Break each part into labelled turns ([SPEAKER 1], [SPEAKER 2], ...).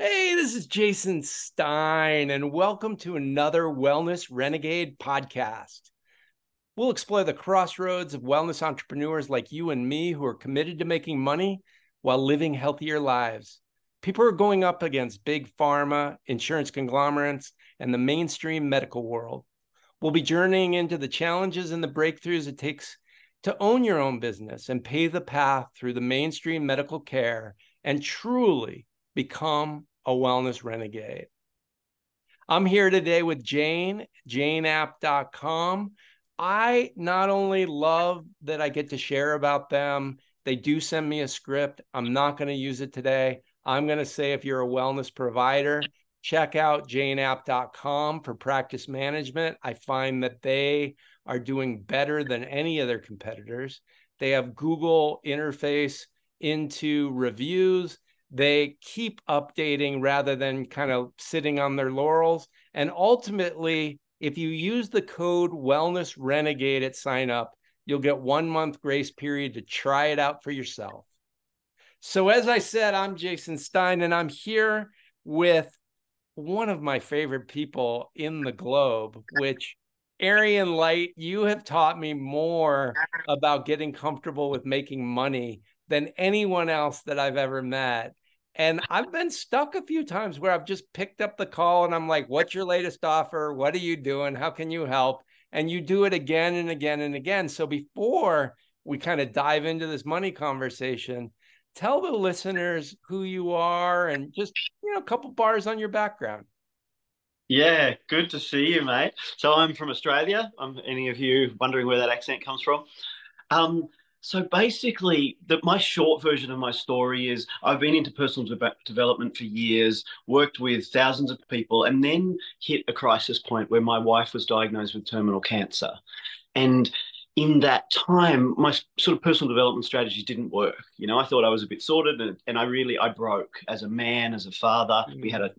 [SPEAKER 1] Hey, this is Jason Stein, and welcome to another Wellness Renegade podcast. We'll explore the crossroads of wellness entrepreneurs like you and me who are committed to making money while living healthier lives. People are going up against big pharma, insurance conglomerates, and the mainstream medical world. We'll be journeying into the challenges and the breakthroughs it takes to own your own business and pave the path through the mainstream medical care and truly become a wellness renegade. I'm here today with Jane, janeapp.com. I not only love that I get to share about them, they do send me a script. I'm not going to use it today. I'm going to say if you're a wellness provider, check out janeapp.com for practice management. I find that they are doing better than any of their competitors. They have Google interface into reviews they keep updating rather than kind of sitting on their laurels. And ultimately, if you use the code Wellness Renegade at sign up, you'll get one month grace period to try it out for yourself. So, as I said, I'm Jason Stein, and I'm here with one of my favorite people in the globe, which Arion Light, you have taught me more about getting comfortable with making money than anyone else that I've ever met. And I've been stuck a few times where I've just picked up the call and I'm like, what's your latest offer? What are you doing? How can you help? And you do it again and again and again. So before we kind of dive into this money conversation, tell the listeners who you are and just, you know, a couple bars on your background.
[SPEAKER 2] Yeah, good to see you, mate. So I'm from Australia. I'm any of you wondering where that accent comes from? Um, so basically, the, my short version of my story is I've been into personal de- development for years, worked with thousands of people, and then hit a crisis point where my wife was diagnosed with terminal cancer. And in that time, my sort of personal development strategies didn't work. You know, I thought I was a bit sorted, and, and I really I broke as a man, as a father. Mm-hmm. We had a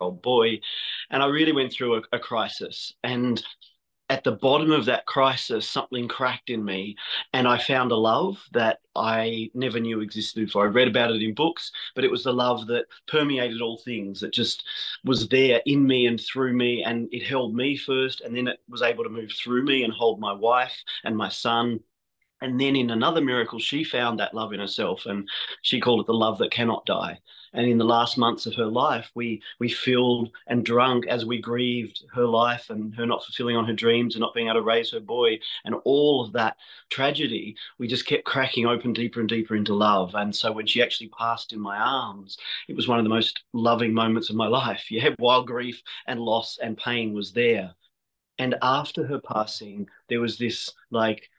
[SPEAKER 2] old boy, and I really went through a, a crisis. And at the bottom of that crisis, something cracked in me, and I found a love that I never knew existed before. I read about it in books, but it was the love that permeated all things, that just was there in me and through me, and it held me first, and then it was able to move through me and hold my wife and my son. And then in another miracle, she found that love in herself, and she called it the love that cannot die. And in the last months of her life, we we filled and drunk as we grieved her life and her not fulfilling on her dreams and not being able to raise her boy and all of that tragedy. We just kept cracking open deeper and deeper into love. And so when she actually passed in my arms, it was one of the most loving moments of my life. Yeah, while grief and loss and pain was there. And after her passing, there was this like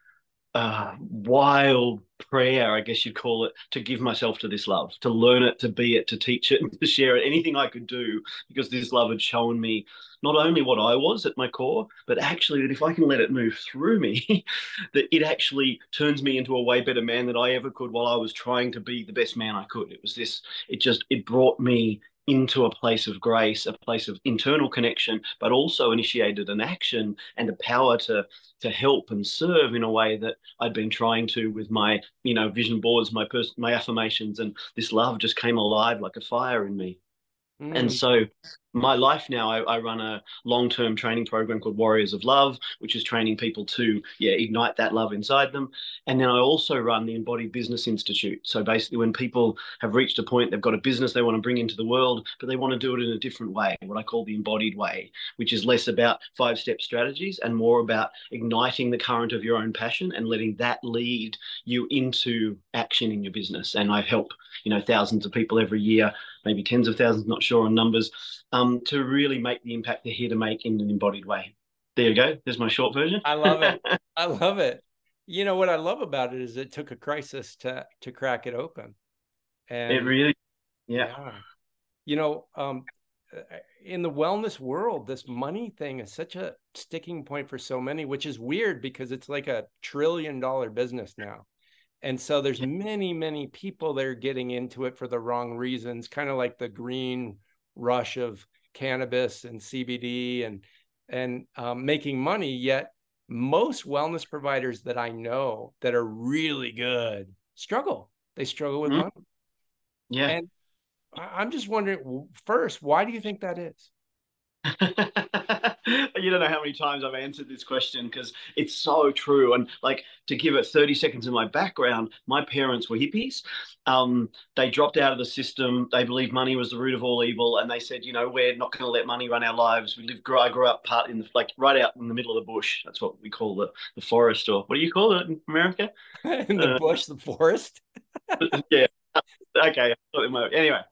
[SPEAKER 2] uh, wild prayer, I guess you'd call it, to give myself to this love, to learn it, to be it, to teach it, to share it, anything I could do, because this love had shown me not only what I was at my core, but actually that if I can let it move through me, that it actually turns me into a way better man than I ever could while I was trying to be the best man I could. It was this, it just, it brought me into a place of grace, a place of internal connection, but also initiated an action and a power to to help and serve in a way that I'd been trying to with my you know vision boards, my pers- my affirmations, and this love just came alive like a fire in me. Mm. And so my life now, I, I run a long term training program called Warriors of Love, which is training people to yeah ignite that love inside them. And then I also run the Embodied Business Institute. So basically, when people have reached a point, they've got a business they want to bring into the world, but they want to do it in a different way, what I call the embodied way, which is less about five step strategies and more about igniting the current of your own passion and letting that lead you into action in your business. And I help you know thousands of people every year, maybe tens of thousands, not sure on numbers um, to really make the impact they're here to make in an embodied way. There you go. There's my short version.
[SPEAKER 1] I love it. I love it. You know what I love about it is it took a crisis to to crack it open.
[SPEAKER 2] And it really, yeah. yeah.
[SPEAKER 1] You know, um, in the wellness world, this money thing is such a sticking point for so many, which is weird because it's like a trillion dollar business now. And so there's many, many people that are getting into it for the wrong reasons, kind of like the green rush of cannabis and CBD and and um, making money. Yet most wellness providers that I know that are really good struggle. They struggle with mm-hmm. money.
[SPEAKER 2] Yeah. And
[SPEAKER 1] I'm just wondering first, why do you think that is?
[SPEAKER 2] You don't know how many times I've answered this question because it's so true. And like to give it 30 seconds in my background, my parents were hippies. Um, they dropped out of the system. They believed money was the root of all evil. And they said, you know, we're not going to let money run our lives. We live, I grew up part in the, like right out in the middle of the bush. That's what we call the, the forest or what do you call it in America?
[SPEAKER 1] in the uh, bush, the forest.
[SPEAKER 2] yeah. Okay. Anyway.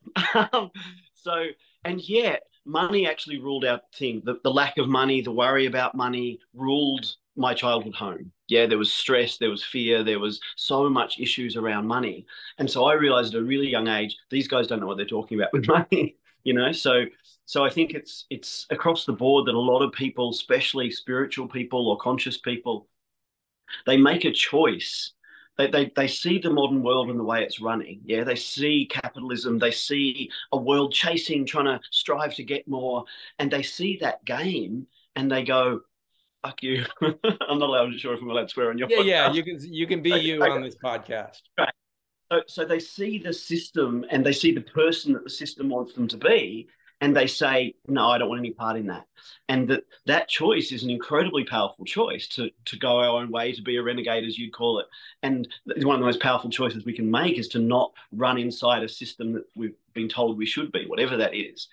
[SPEAKER 2] Um, so, and yet, money actually ruled out thing. The, the lack of money, the worry about money ruled my childhood home. Yeah, there was stress, there was fear, there was so much issues around money. And so I realized at a really young age, these guys don't know what they're talking about with money, you know? So so I think it's it's across the board that a lot of people, especially spiritual people or conscious people, they make a choice they, they, they see the modern world and the way it's running. Yeah, they see capitalism, they see a world chasing, trying to strive to get more, and they see that game and they go, "Fuck you!" I'm not allowed. To sure if I'm allowed to swear on your.
[SPEAKER 1] Yeah, podcast. yeah, you can you can be okay, you okay. on this podcast.
[SPEAKER 2] Right. So, so they see the system and they see the person that the system wants them to be, and they say, no, I don't want any part in that. And that that choice is an incredibly powerful choice to, to go our own way, to be a renegade, as you'd call it. And one of the most powerful choices we can make is to not run inside a system that we've been told we should be, whatever that is.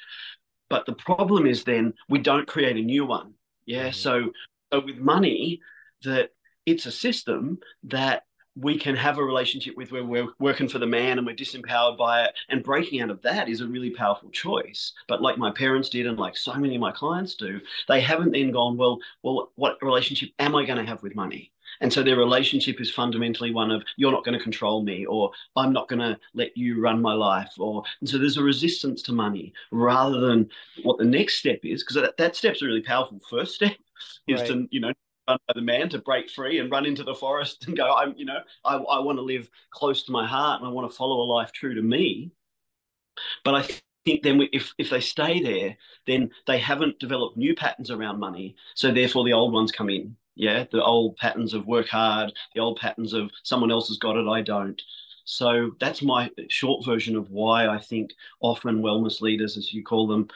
[SPEAKER 2] But the problem is then we don't create a new one. Yeah. Mm-hmm. So, so with money, that it's a system that we can have a relationship with where we're working for the man and we're disempowered by it. And breaking out of that is a really powerful choice. But like my parents did, and like so many of my clients do, they haven't then gone, well, well, what relationship am I going to have with money? And so their relationship is fundamentally one of you're not going to control me, or I'm not going to let you run my life, or and so there's a resistance to money rather than what the next step is, because that, that step's a really powerful first step is right. to you know by the man to break free and run into the forest and go, I'm, you know, I, I want to live close to my heart and I want to follow a life true to me. But I think then we, if, if they stay there, then they haven't developed new patterns around money. So therefore the old ones come in. Yeah. The old patterns of work hard, the old patterns of someone else has got it, I don't. So that's my short version of why I think often wellness leaders, as you call them,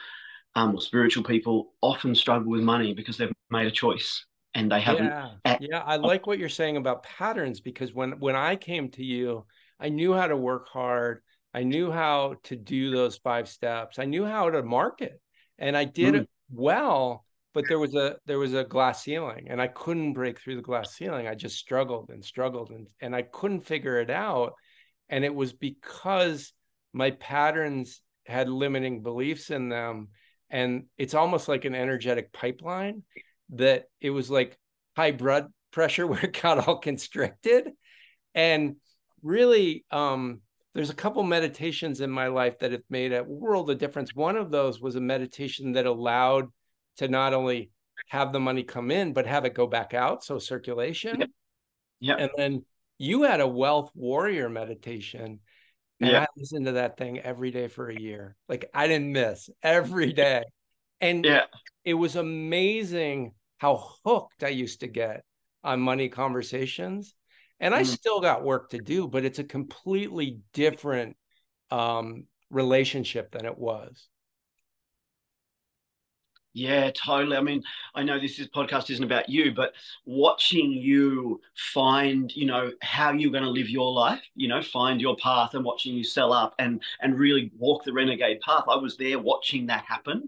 [SPEAKER 2] um, or spiritual people, often struggle with money because they've made a choice and I haven't.
[SPEAKER 1] Yeah, yeah, I like what you're saying about patterns because when when I came to you, I knew how to work hard. I knew how to do those five steps. I knew how to market, and I did mm. it well. But there was a there was a glass ceiling, and I couldn't break through the glass ceiling. I just struggled and struggled, and and I couldn't figure it out. And it was because my patterns had limiting beliefs in them, and it's almost like an energetic pipeline that it was like high blood pressure where it got all constricted. And really, um, there's a couple meditations in my life that have made a world of difference. One of those was a meditation that allowed to not only have the money come in, but have it go back out. So circulation.
[SPEAKER 2] Yeah.
[SPEAKER 1] And then you had a wealth warrior meditation. And yeah. I listened to that thing every day for a year. Like I didn't miss every day. And yeah. it was amazing how hooked I used to get on money conversations. And I mm. still got work to do, but it's a completely different um, relationship than it was.
[SPEAKER 2] Yeah, totally. I mean, I know this is, podcast isn't about you, but watching you find, you know, how you're going to live your life, you know, find your path, and watching you sell up and and really walk the renegade path. I was there watching that happen,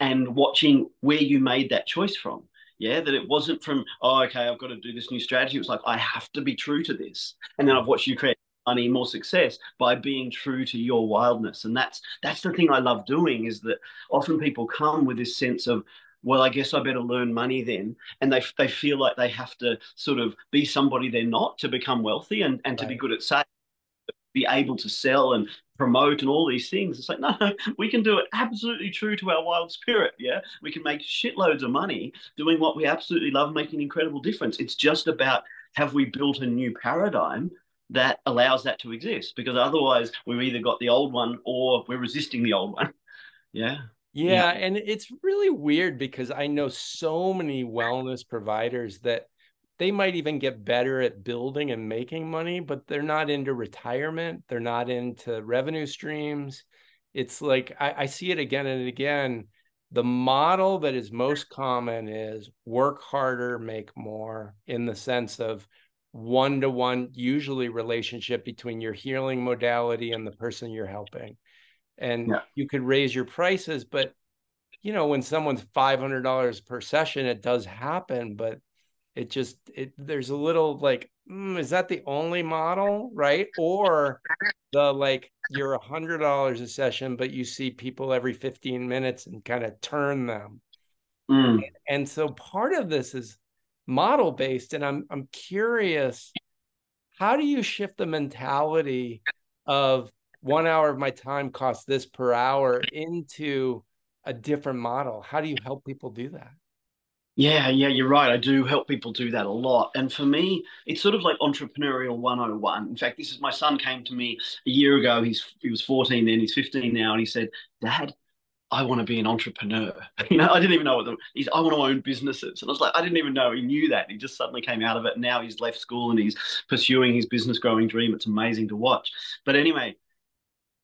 [SPEAKER 2] and watching where you made that choice from. Yeah, that it wasn't from, oh, okay, I've got to do this new strategy. It was like, I have to be true to this. And then I've watched you create money, more success by being true to your wildness. And that's that's the thing I love doing is that often people come with this sense of, well, I guess I better learn money then. And they, they feel like they have to sort of be somebody they're not to become wealthy and, and to be good at sales be able to sell and promote and all these things. It's like, no, we can do it absolutely true to our wild spirit. Yeah. We can make shitloads of money doing what we absolutely love, making an incredible difference. It's just about have we built a new paradigm that allows that to exist? Because otherwise, we've either got the old one or we're resisting the old one. Yeah.
[SPEAKER 1] Yeah, yeah. And it's really weird because I know so many wellness providers that they might even get better at building and making money, but they're not into retirement. They're not into revenue streams. it's like I, I see it again and again. The model that is most common is work harder, make more, in the sense of one to one, usually relationship between your healing modality and the person you're helping. And yeah. you could raise your prices, but you know, when someone's $500 per session, it does happen, but it just, it, there's a little like, mm, is that the only model? Right. Or the like, you're a hundred dollars a session, but you see people every 15 minutes and kind of turn them. Mm. And, and so part of this is model based. And I'm, I'm curious, how do you shift the mentality of one hour of my time costs this per hour into a different model. How do you help people do that?
[SPEAKER 2] Yeah, yeah, you're right. I do help people do that a lot. And for me, it's sort of like entrepreneurial 101. In fact, this is my son came to me a year ago. He's he was 14 then, he's 15 now, and he said, Dad, I want to be an entrepreneur. You know, I didn't even know what the, he's. I want to own businesses, and I was like, I didn't even know he knew that. He just suddenly came out of it. Now he's left school and he's pursuing his business growing dream. It's amazing to watch. But anyway,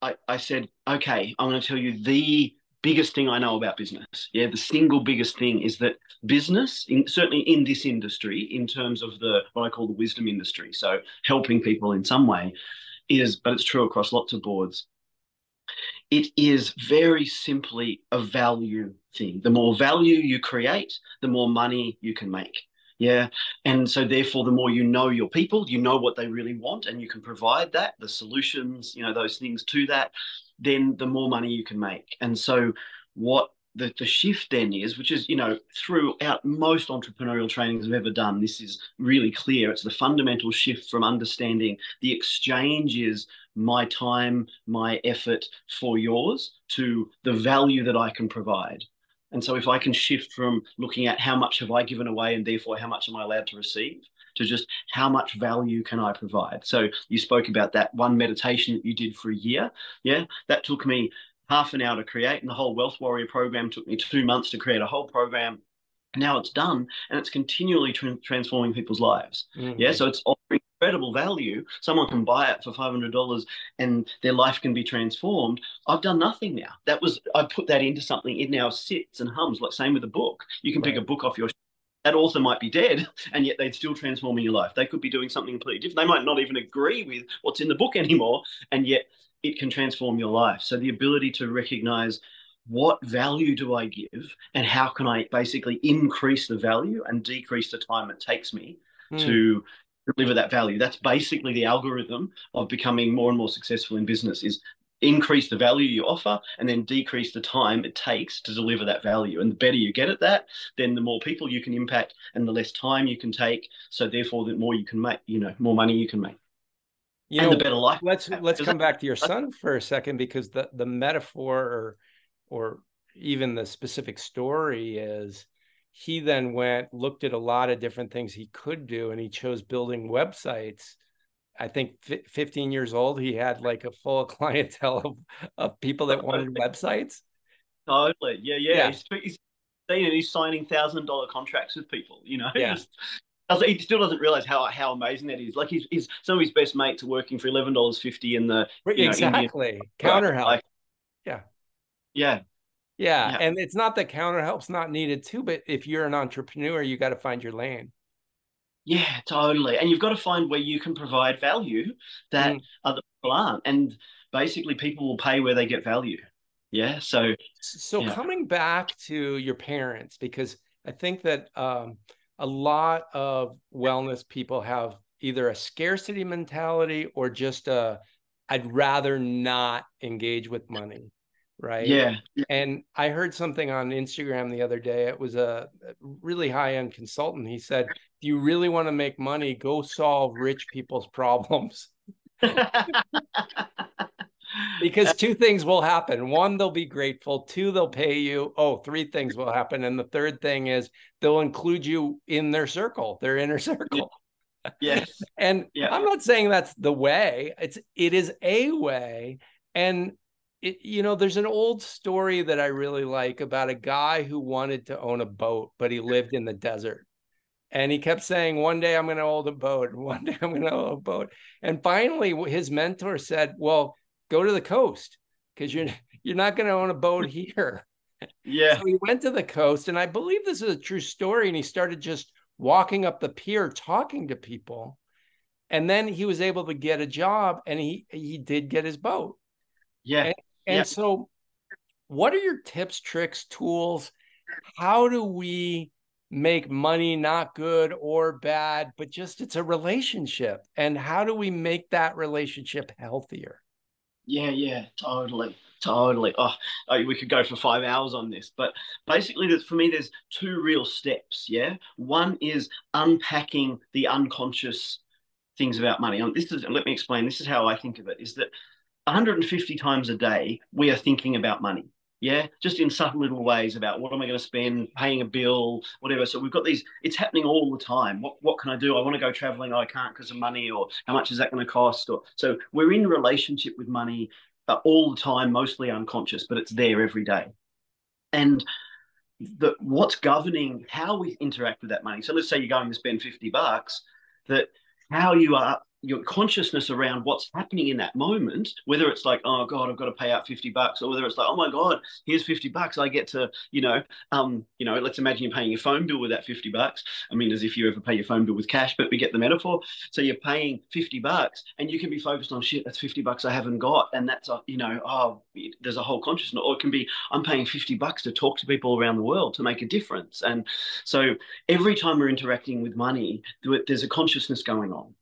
[SPEAKER 2] I, I said, okay, I'm going to tell you the biggest thing I know about business. Yeah, the single biggest thing is that business, in, certainly in this industry, in terms of the what I call the wisdom industry, so helping people in some way, is, but it's true across lots of boards. It is very simply a value thing. The more value you create, the more money you can make. Yeah. And so, therefore, the more you know your people, you know what they really want, and you can provide that, the solutions, you know, those things to that, then the more money you can make. And so, what the, the shift then is, which is, you know, throughout most entrepreneurial trainings I've ever done, this is really clear. It's the fundamental shift from understanding the exchange is my time, my effort for yours to the value that I can provide. And so if I can shift from looking at how much have I given away and therefore how much am I allowed to receive to just how much value can I provide. So you spoke about that one meditation that you did for a year. Yeah, that took me half an hour to create, and the whole Wealth Warrior program took me two months to create a whole program. Now it's done, and it's continually tra- transforming people's lives. Mm-hmm. Yeah, so it's offering incredible value. Someone can buy it for five hundred dollars, and their life can be transformed. I've done nothing now. That was I put that into something. It now sits and hums. Like same with a book. You can right. pick a book off your that author might be dead and yet they'd still transform in your life. They could be doing something completely different. They might not even agree with what's in the book anymore, and yet it can transform your life. So the ability to recognize what value do I give and how can I basically increase the value and decrease the time it takes me mm. to deliver that value. That's basically the algorithm of becoming more and more successful in business is increase the value you offer and then decrease the time it takes to deliver that value. And the better you get at that, then the more people you can impact and the less time you can take. So therefore the more you can make, you know, more money you can make.
[SPEAKER 1] You and know, the better life. Let's let's come back to your son for a second because the the metaphor or or even the specific story is he then went looked at a lot of different things he could do and he chose building websites I think 15 years old, he had like a full clientele of, of people that wanted websites.
[SPEAKER 2] Totally. Yeah, yeah. yeah. He's, he's, he's signing thousand dollar contracts with people, you know. Yeah. he still doesn't realize how how amazing that is. Like his, his some of his best mates are working for eleven dollars fifty in the
[SPEAKER 1] exactly know, counter help. Like,
[SPEAKER 2] yeah.
[SPEAKER 1] yeah. Yeah. Yeah. And it's not that counter help's not needed too, but if you're an entrepreneur, you got to find your lane.
[SPEAKER 2] Yeah, totally. And you've got to find where you can provide value that mm. other people aren't. And basically, people will pay where they get value. Yeah. So,
[SPEAKER 1] so
[SPEAKER 2] yeah.
[SPEAKER 1] coming back to your parents, because I think that um, a lot of wellness people have either a scarcity mentality or just a I'd rather not engage with money right?
[SPEAKER 2] Yeah.
[SPEAKER 1] And I heard something on Instagram the other day. It was a really high end consultant. He said, "If you really want to make money, go solve rich people's problems." because two things will happen. One, they'll be grateful. Two, they'll pay you. Oh, three things will happen. And the third thing is they'll include you in their circle, their inner circle.
[SPEAKER 2] Yes.
[SPEAKER 1] and yeah. I'm not saying that's the way. It's it is a way. And it, you know, there's an old story that I really like about a guy who wanted to own a boat, but he lived in the desert. And he kept saying, one day I'm going to own a boat, one day I'm going to own a boat. And finally, his mentor said, well, go to the coast because you're you're not going to own a boat here.
[SPEAKER 2] Yeah.
[SPEAKER 1] So he went to the coast, and I believe this is a true story. And he started just walking up the pier, talking to people, and then he was able to get a job, and he he did get his boat.
[SPEAKER 2] Yeah.
[SPEAKER 1] And, and
[SPEAKER 2] yeah.
[SPEAKER 1] so, what are your tips, tricks, tools? How do we make money not good or bad, but just it's a relationship? And how do we make that relationship healthier?
[SPEAKER 2] Yeah, yeah, totally. Totally. Oh, oh we could go for five hours on this, but basically, for me, there's two real steps. Yeah, one is unpacking the unconscious things about money. And this is let me explain. This is how I think of it: is that 150 times a day we are thinking about money. Yeah, just in subtle little ways about what am I going to spend, paying a bill, whatever. So we've got these. It's happening all the time. What what can I do? I want to go traveling. Oh, I can't because of money, or how much is that going to cost? Or so we're in relationship with money all the time, mostly unconscious, but it's there every day. And the, what's governing how we interact with that money. So let's say you're going to spend 50 bucks, that how you are your consciousness around what's happening in that moment, whether it's like, oh God, I've got to pay out 50 bucks, or whether it's like, oh my God, here's 50 bucks. I get to, you know, um, you know, let's imagine you're paying your phone bill with that 50 bucks. I mean, as if you ever pay your phone bill with cash, but we get the metaphor. So you're paying 50 bucks and you can be focused on shit, that's 50 bucks I haven't got. And that's, a, you know, oh, there's a whole consciousness. Or it can be, I'm paying 50 bucks to talk to people around the world to make a difference. And so every time we're interacting with money, there's a consciousness going on.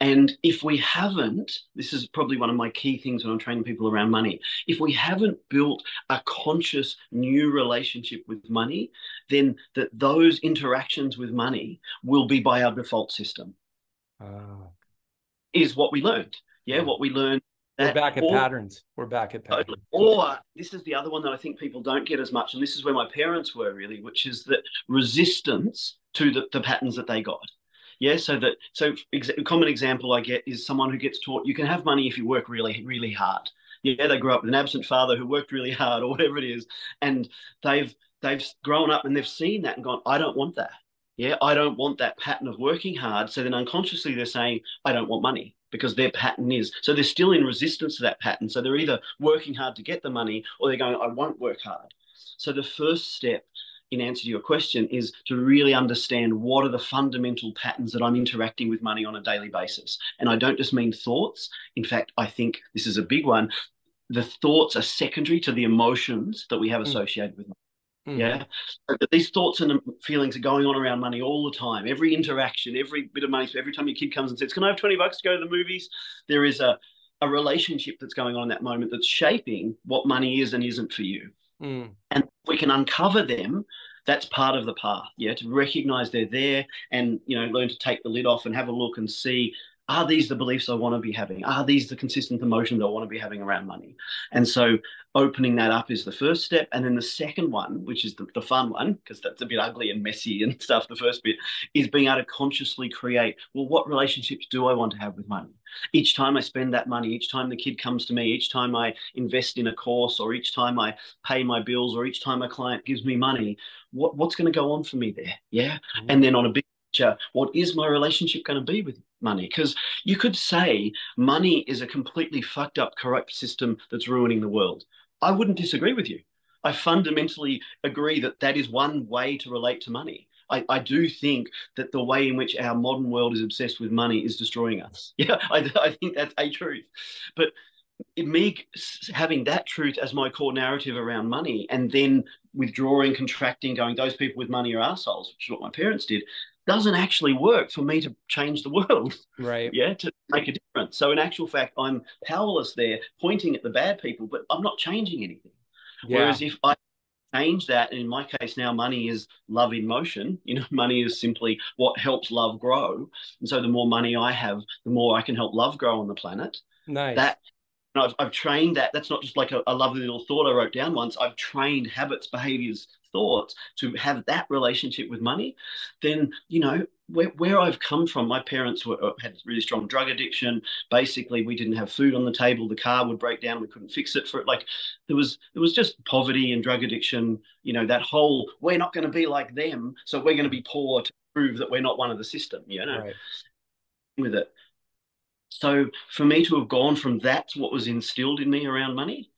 [SPEAKER 2] And if we haven't, this is probably one of my key things when I'm training people around money. If we haven't built a conscious new relationship with money, then that those interactions with money will be by our default system. Uh, is what we learned. Yeah, what we learned.
[SPEAKER 1] We're back at or, patterns. We're back at patterns.
[SPEAKER 2] Or this is the other one that I think people don't get as much, and this is where my parents were really, which is that resistance to the, the patterns that they got. Yeah, so that so ex- a common example I get is someone who gets taught you can have money if you work really really hard. Yeah, they grew up with an absent father who worked really hard or whatever it is, and they've they've grown up and they've seen that and gone, I don't want that. Yeah, I don't want that pattern of working hard. So then unconsciously they're saying, I don't want money because their pattern is. So they're still in resistance to that pattern. So they're either working hard to get the money or they're going, I won't work hard. So the first step in answer to your question is to really understand what are the fundamental patterns that I'm interacting with money on a daily basis. And I don't just mean thoughts. In fact, I think this is a big one. The thoughts are secondary to the emotions that we have hmm. associated mm. with money. Mm. Yeah. But these thoughts and feelings are going on around money all the time. Every interaction, every bit of money, every time your kid comes and says, Can I have 20 bucks to go to the movies? There is a, a relationship that's going on in that moment that's shaping what money is and isn't for you. Mm. And we can uncover them. That's part of the path. Yeah, to recognize they're there and you know learn to take the lid off and have a look and see are these the beliefs I want to be having? Are these the consistent emotions I want to be having around money? And so opening that up is the first step. And then the second one, which is the, the fun one, because that's a bit ugly and messy and stuff, the first bit, is being able to consciously create, well, what relationships do I want to have with money? Each time I spend that money, each time the kid comes to me, each time I invest in a course, or each time I pay my bills, or each time a client gives me money, what, what's going to go on for me there? Yeah. Mm-hmm. And then on a big Uh, what is my relationship going to be with money? Because you could say money is a completely fucked up corrupt system that's ruining the world. I wouldn't disagree with you. I fundamentally agree that that is one way to relate to money. I, I do think that the way in which our modern world is obsessed with money is destroying us. Yeah i, I think that's a truth. But me having that truth as my core narrative around money and then withdrawing, contracting, going, those people with money are assholes, which is what my parents did, doesn't actually work for me to change the world.
[SPEAKER 1] Right.
[SPEAKER 2] Yeah, to make a difference. So in actual fact, I'm powerless there, pointing at the bad people, but I'm not changing anything. Yeah. Whereas if I change that, and in my case now, money is love in motion. You know, money is simply what helps love grow. And so the more money I have, the more I can help love grow on the planet.
[SPEAKER 1] Nice.
[SPEAKER 2] That I've, I've trained that. That's not just like a, a lovely little thought I wrote down once. I've trained habits, behaviors, thoughts to have that relationship with money, then you know where, where I've come from. My parents were uh, had really strong drug addiction. Basically, we didn't have food on the table. The car would break down. We couldn't fix it for it. Like there was there was just poverty and drug addiction. You know that whole we're not going to be like them, so we're going to be poor to prove that we're not one of the system. You know, right. with it. So for me to have gone from that to what was instilled in me around money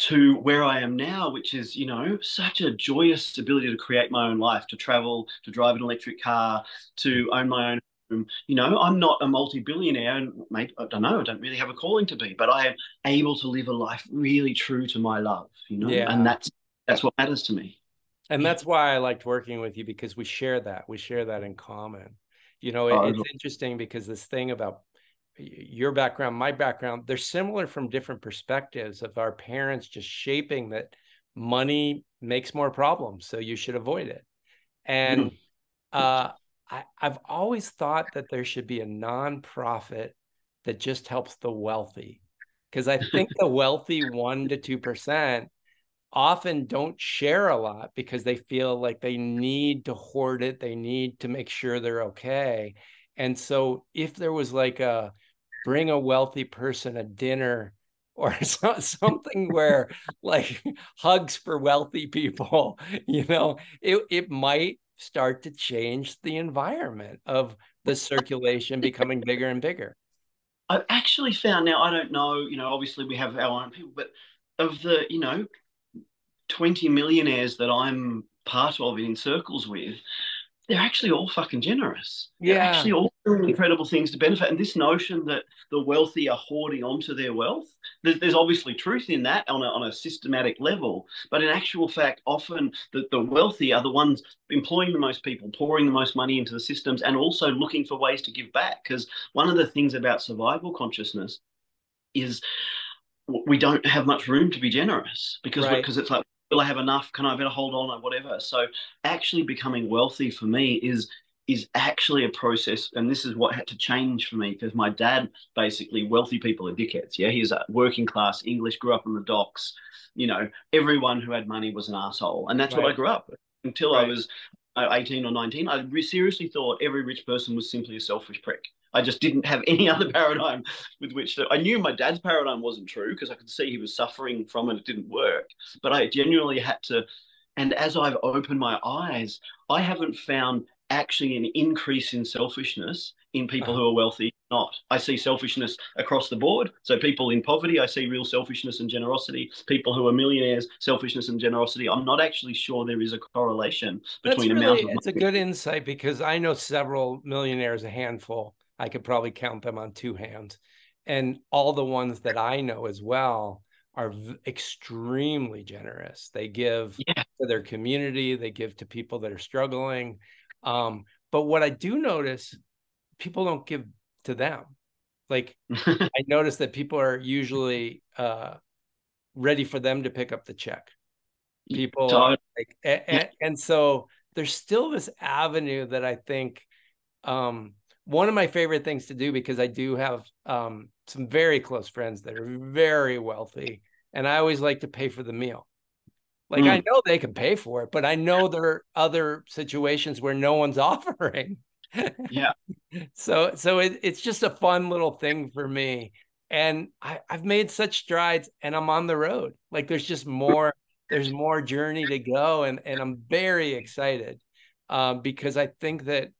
[SPEAKER 2] to where I am now, which is, you know, such a joyous ability to create my own life, to travel, to drive an electric car, to own my own home. You know, I'm not a multi-billionaire and mate, I don't know, I don't really have a calling to be, but I am able to live a life really true to my love, you know, yeah. and that's that's what matters to me.
[SPEAKER 1] And that's why I liked working with you because we share that. We share that in common. You know, it, uh, it's interesting because this thing about your background, my background, they're similar from different perspectives of our parents just shaping that money makes more problems, so you should avoid it. And mm. uh, I, I've always thought that there should be a nonprofit that just helps the wealthy, because I think the wealthy one to two percent often don't share a lot because they feel like they need to hoard it, they need to make sure they're okay. And so if there was like a bring a wealthy person a dinner or something where like hugs for wealthy people you know it, it might start to change the environment of the circulation becoming bigger and bigger
[SPEAKER 2] i've actually found now i don't know you know obviously we have our own people but of the you know 20 millionaires that i'm part of in circles with they're actually all fucking generous. Yeah. They're actually all Mm. incredible things to benefit. And this notion that the wealthy are hoarding onto their wealth, there's, there's obviously truth in that on a, on a systematic level. But in actual fact, often the, the wealthy are the ones employing the most people, pouring the most money into the systems, and also looking for ways to give back. Because one of the things about survival consciousness is we don't have much room to be generous because right. because it's like will I have enough? Can I better hold on or whatever? So actually becoming wealthy for me is is actually a process, and this is what had to change for me because my dad basically wealthy people are dickheads. Yeah, he's a working class English, grew up on the docks. You know, everyone who had money was an asshole, and that's right. what I grew up until right. I was uh, 18 or 19. I seriously thought every rich person was simply a selfish prick. I just didn't have any other paradigm with which to. I knew my dad's paradigm wasn't true because I could see he was suffering from it. It didn't work. But I genuinely had to. And as I've opened my eyes, I haven't found actually an increase in selfishness in people uh-huh. who are wealthy not i see selfishness across the board so people in poverty i see real selfishness and generosity people who are millionaires selfishness and generosity i'm not actually sure there is a correlation between
[SPEAKER 1] That's amount it's a good insight because i know several millionaires a handful I could probably count them on two hands. And all the ones that I know as well are extremely generous. They give yeah. to their community, they give to people that are struggling. Um, but what I do notice, people don't give to them. Like I notice that people are usually uh, ready for them to pick up the check. People like, and, and, and so there's still this avenue that I think um, one of my favorite things to do because I do have um, some very close friends that are very wealthy, and I always like to pay for the meal. Like mm. I know they can pay for it, but I know there are other situations where no one's offering.
[SPEAKER 2] yeah.
[SPEAKER 1] so so it, it's just a fun little thing for me, and I, I've made such strides, and I'm on the road. Like there's just more. There's more journey to go, and and I'm very excited um, because I think that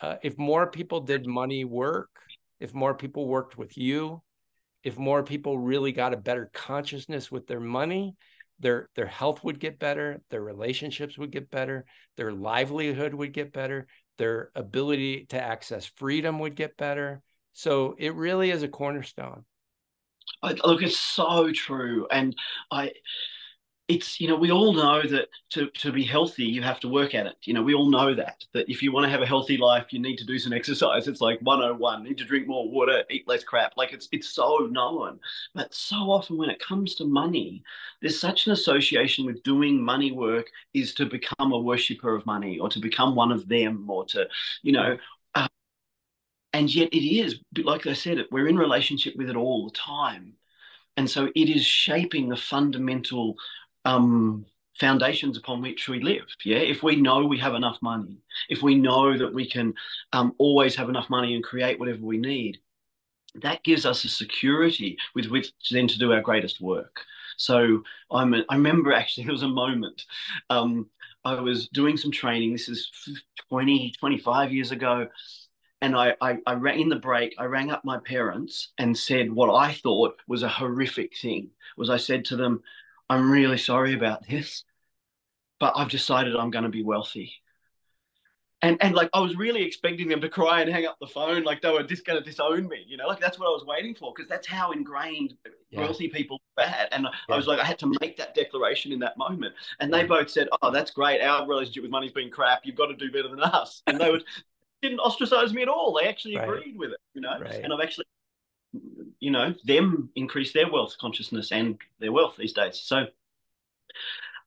[SPEAKER 1] uh, if more people did money work, if more people worked with you, if more people really got a better consciousness with their money, their their health would get better, their relationships would get better, their livelihood would get better, their ability to access freedom would get better. So it really is a cornerstone.
[SPEAKER 2] Look, it's so true, and I it's you know we all know that to, to be healthy you have to work at it. You know we all know that that if you want to have a healthy life you need to do some exercise. It's like 101 need to drink more water eat less crap. Like it's it's so known. But so often when it comes to money there's such an association with doing money work is to become a worshiper of money or to become one of them or to you know uh, and yet it is like i said we're in relationship with it all the time. And so it is shaping the fundamental um, foundations upon which we live. Yeah, if we know we have enough money, if we know that we can um, always have enough money and create whatever we need, that gives us a security with which then to do our greatest work. So I'm, I remember actually there was a moment. Um, I was doing some training. This is 20, 25 years ago. And I, I, I rang in the break, I rang up my parents and said what I thought was a horrific thing was I said to them, I'm really sorry about this, but I've decided I'm going to be wealthy. And, and like I was really expecting them to cry and hang up the phone, like they were just going to disown me, you know, like that's what I was waiting for because that's how ingrained yeah. wealthy people are bad. And yeah. I was like, I had to make that declaration in that moment. And they both said, "Oh, that's great. Our relationship with money's been crap. You've got to do better than us." And they would didn't ostracize me at all. They actually right. agreed with it, you know. Right. And I've actually, you know, them increase their wealth consciousness and their wealth these days. So,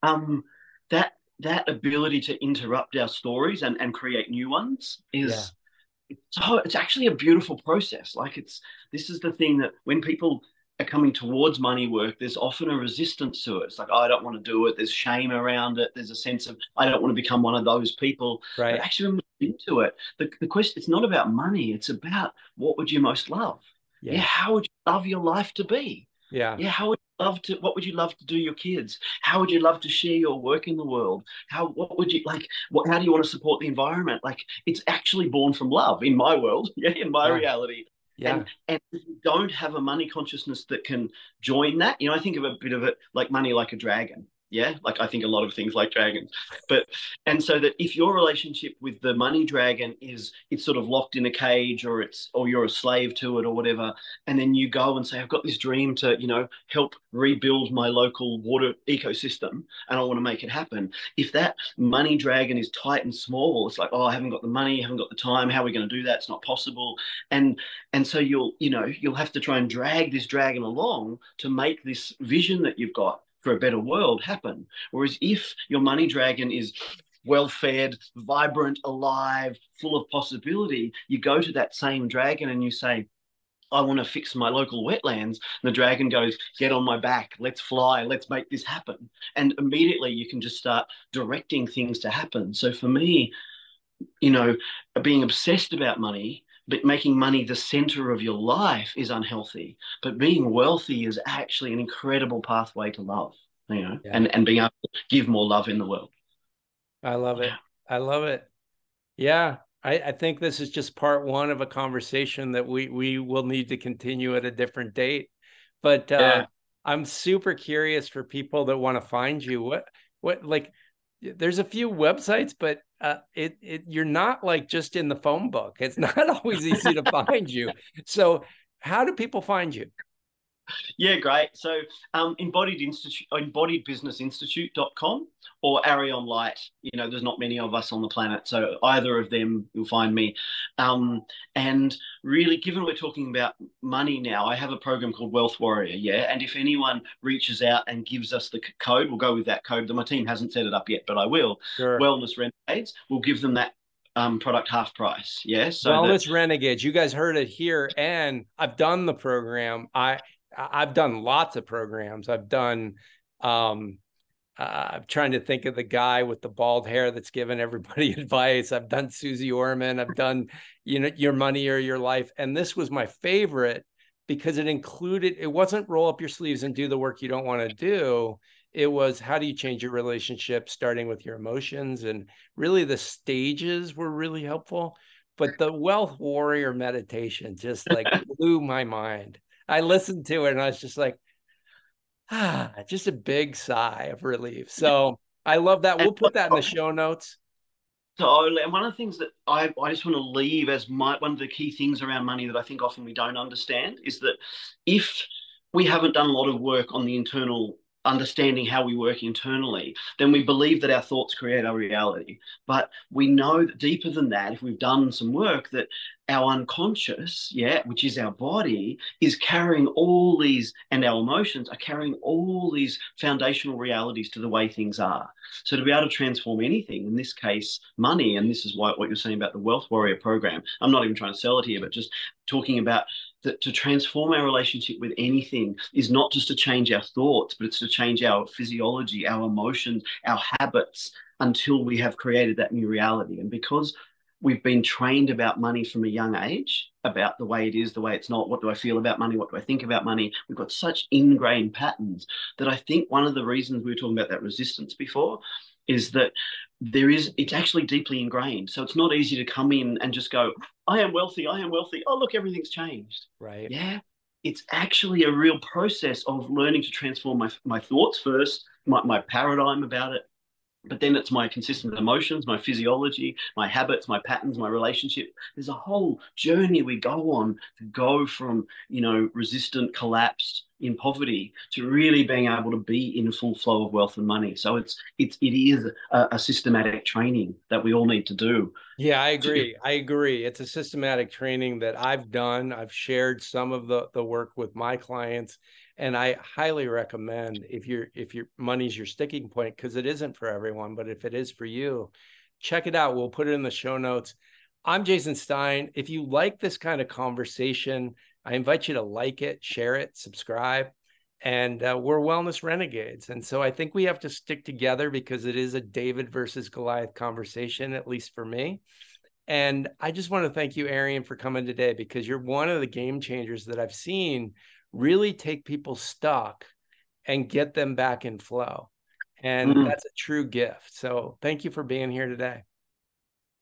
[SPEAKER 2] um, that that ability to interrupt our stories and and create new ones is. Yeah. So it's actually a beautiful process. Like it's this is the thing that when people are coming towards money work, there's often a resistance to it. It's like, oh, I don't want to do it. There's shame around it. There's a sense of, I don't want to become one of those people.
[SPEAKER 1] Right.
[SPEAKER 2] But actually, into it, the, the question, it's not about money. It's about what would you most love? Yeah. yeah. How would you love your life to be?
[SPEAKER 1] Yeah.
[SPEAKER 2] Yeah. How would you love to, what would you love to do your kids? How would you love to share your work in the world? How, what would you like, what, how do you want to support the environment? Like it's actually born from love in my world. Yeah. In my yeah. reality.
[SPEAKER 1] Yeah.
[SPEAKER 2] And, and if you don't have a money consciousness that can join that, you know, I think of a bit of it like money like a dragon yeah like i think a lot of things like dragons. But and so that if your relationship with the money dragon is it's sort of locked in a cage or it's or you're a slave to it or whatever and then you go and say i've got this dream to you know help rebuild my local water ecosystem and i want to make it happen if that money dragon is tight and small it's like oh i haven't got the money I haven't got the time how are we going to do that? It's not possible. And and so you'll you know you'll have to try and drag this dragon along to make this vision that you've got for a better world happen. Whereas if your money dragon is well fed, vibrant, alive, full of possibility, you go to that same dragon and you say, I want to fix my local wetlands. And the dragon goes, Get on my back, let's fly, let's make this happen. And immediately you can just start directing things to happen. So for me, you know, being obsessed about money but making money the center of your life is unhealthy. But being wealthy is actually an incredible pathway to love, you know, yeah. and, and being able to give more love in the world.
[SPEAKER 1] I love it. I love it. Yeah. I, I think this is just part one of a conversation that we we will need to continue at a different date. But uh, yeah. I'm super curious for people that want to find you. What what like there's a few websites, but uh, it it you're not like just in the phone book. It's not always easy to find you. So, how do people find you?
[SPEAKER 2] Yeah, great. So um, embodied institute, embodiedbusinessinstitute.com or Arion Light. You know, there's not many of us on the planet, so either of them you'll find me. Um, and really, given we're talking about money now, I have a program called Wealth Warrior. Yeah, and if anyone reaches out and gives us the code, we'll go with that code. My team hasn't set it up yet, but I will. Sure. Wellness Renegades. We'll give them that um, product half price. Yeah.
[SPEAKER 1] So Wellness that- Renegades. You guys heard it here, and I've done the program. I I've done lots of programs. I've done um uh, I'm trying to think of the guy with the bald hair that's giving everybody advice. I've done Susie Orman. I've done, you know, your money or your life. And this was my favorite because it included, it wasn't roll up your sleeves and do the work you don't want to do. It was how do you change your relationship, starting with your emotions. And really the stages were really helpful. But the wealth warrior meditation just like blew my mind. I listened to it and I was just like, ah, just a big sigh of relief. So I love that. We'll put that in the show notes.
[SPEAKER 2] Totally. And one of the things that I, I just want to leave as my one of the key things around money that I think often we don't understand is that if we haven't done a lot of work on the internal understanding how we work internally, then we believe that our thoughts create our reality. But we know that deeper than that, if we've done some work, that our unconscious, yeah, which is our body, is carrying all these, and our emotions are carrying all these foundational realities to the way things are. So to be able to transform anything, in this case, money, and this is why, what you're saying about the Wealth Warrior program, I'm not even trying to sell it here, but just talking about that to transform our relationship with anything is not just to change our thoughts, but it's to change our physiology, our emotions, our habits until we have created that new reality. And because we've been trained about money from a young age about the way it is, the way it's not. What do I feel about money? What do I think about money? We've got such ingrained patterns that I think one of the reasons we were talking about that resistance before is that there is it's actually deeply ingrained so it's not easy to come in and just go i am wealthy i am wealthy oh look everything's changed
[SPEAKER 1] right
[SPEAKER 2] yeah it's actually a real process of learning to transform my, my thoughts first, my, my paradigm about it, but then it's my consistent emotions, my physiology, my habits, my patterns, my relationship. There's a whole journey we go on to go from, you know, resistant, collapsed in poverty to really being able to be in full flow of wealth and money. So it's it's it is a, a systematic training that we all need to do.
[SPEAKER 1] Yeah, I agree. I agree. It's a systematic training that I've done. I've shared some of the the work with my clients and I highly recommend if you're if your money's your sticking point because it isn't for everyone, but if it is for you, check it out. We'll put it in the show notes. I'm Jason Stein. If you like this kind of conversation, I invite you to like it, share it, subscribe. And uh, we're wellness renegades. And so I think we have to stick together because it is a David versus Goliath conversation, at least for me. And I just want to thank you, Arion, for coming today because you're one of the game changers that I've seen really take people stuck and get them back in flow. And mm-hmm. that's a true gift. So thank you for being here today.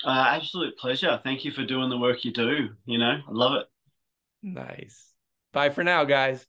[SPEAKER 2] Uh, absolute pleasure. Thank you for doing the work you do. You know, I love it.
[SPEAKER 1] Nice. Bye for now, guys.